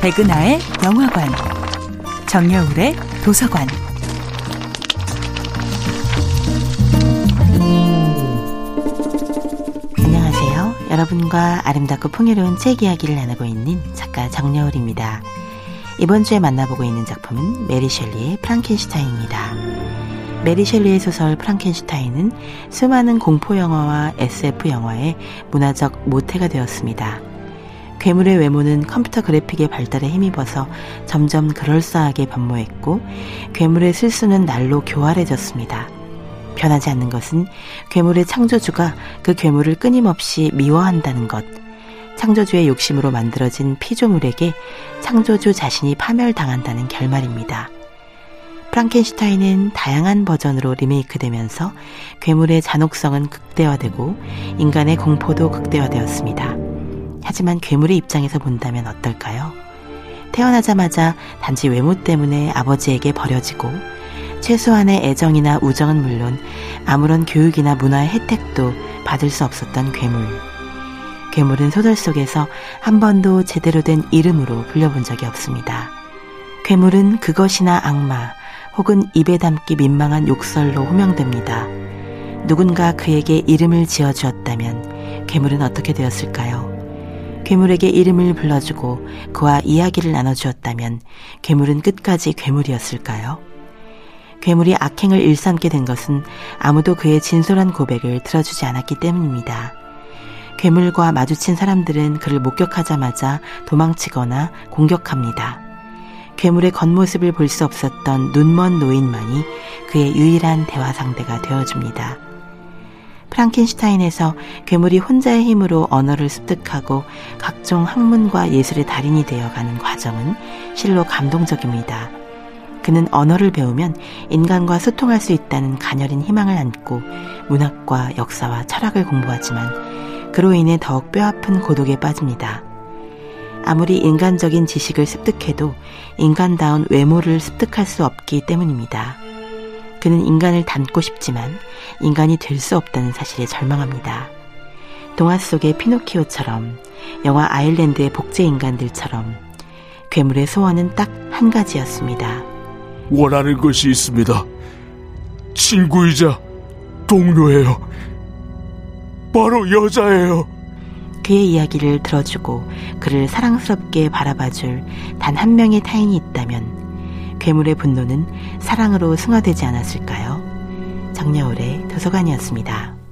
백은하의 영화관, 정여울의 도서관. 안녕하세요. 여러분과 아름답고 풍요로운 책 이야기를 나누고 있는 작가 정여울입니다. 이번 주에 만나보고 있는 작품은 메리 셸리의 프랑켄슈타인입니다. 메리 셸리의 소설 프랑켄슈타인은 수많은 공포 영화와 SF 영화의 문화적 모태가 되었습니다. 괴물의 외모는 컴퓨터 그래픽의 발달에 힘입어서 점점 그럴싸하게 변모했고 괴물의 실수는 날로 교활해졌습니다. 변하지 않는 것은 괴물의 창조주가 그 괴물을 끊임없이 미워한다는 것. 창조주의 욕심으로 만들어진 피조물에게 창조주 자신이 파멸당한다는 결말입니다. 프랑켄슈타인은 다양한 버전으로 리메이크되면서 괴물의 잔혹성은 극대화되고 인간의 공포도 극대화되었습니다. 하지만 괴물의 입장에서 본다면 어떨까요? 태어나자마자 단지 외모 때문에 아버지에게 버려지고 최소한의 애정이나 우정은 물론 아무런 교육이나 문화의 혜택도 받을 수 없었던 괴물. 괴물은 소설 속에서 한 번도 제대로 된 이름으로 불려본 적이 없습니다. 괴물은 그것이나 악마 혹은 입에 담기 민망한 욕설로 호명됩니다. 누군가 그에게 이름을 지어 주었다면 괴물은 어떻게 되었을까요? 괴물에게 이름을 불러주고 그와 이야기를 나눠주었다면 괴물은 끝까지 괴물이었을까요? 괴물이 악행을 일삼게 된 것은 아무도 그의 진솔한 고백을 들어주지 않았기 때문입니다. 괴물과 마주친 사람들은 그를 목격하자마자 도망치거나 공격합니다. 괴물의 겉모습을 볼 수 없었던 눈먼 노인만이 그의 유일한 대화 상대가 되어줍니다. 프랑켄슈타인에서 괴물이 혼자의 힘으로 언어를 습득하고 각종 학문과 예술의 달인이 되어가는 과정은 실로 감동적입니다. 그는 언어를 배우면 인간과 소통할 수 있다는 가녀린 희망을 안고 문학과 역사와 철학을 공부하지만 그로 인해 더욱 뼈아픈 고독에 빠집니다. 아무리 인간적인 지식을 습득해도 인간다운 외모를 습득할 수 없기 때문입니다. 그는 인간을 닮고 싶지만 인간이 될 수 없다는 사실에 절망합니다. 동화 속의 피노키오처럼 영화 아일랜드의 복제 인간들처럼 괴물의 소원은 딱 한 가지였습니다. 원하는 것이 있습니다. 친구이자 동료예요. 바로 여자예요. 그의 이야기를 들어주고 그를 사랑스럽게 바라봐줄 단 한 명의 타인이 있다면 괴물의 분노는 사랑으로 승화되지 않았을까요? 정여울의 도서관이었습니다.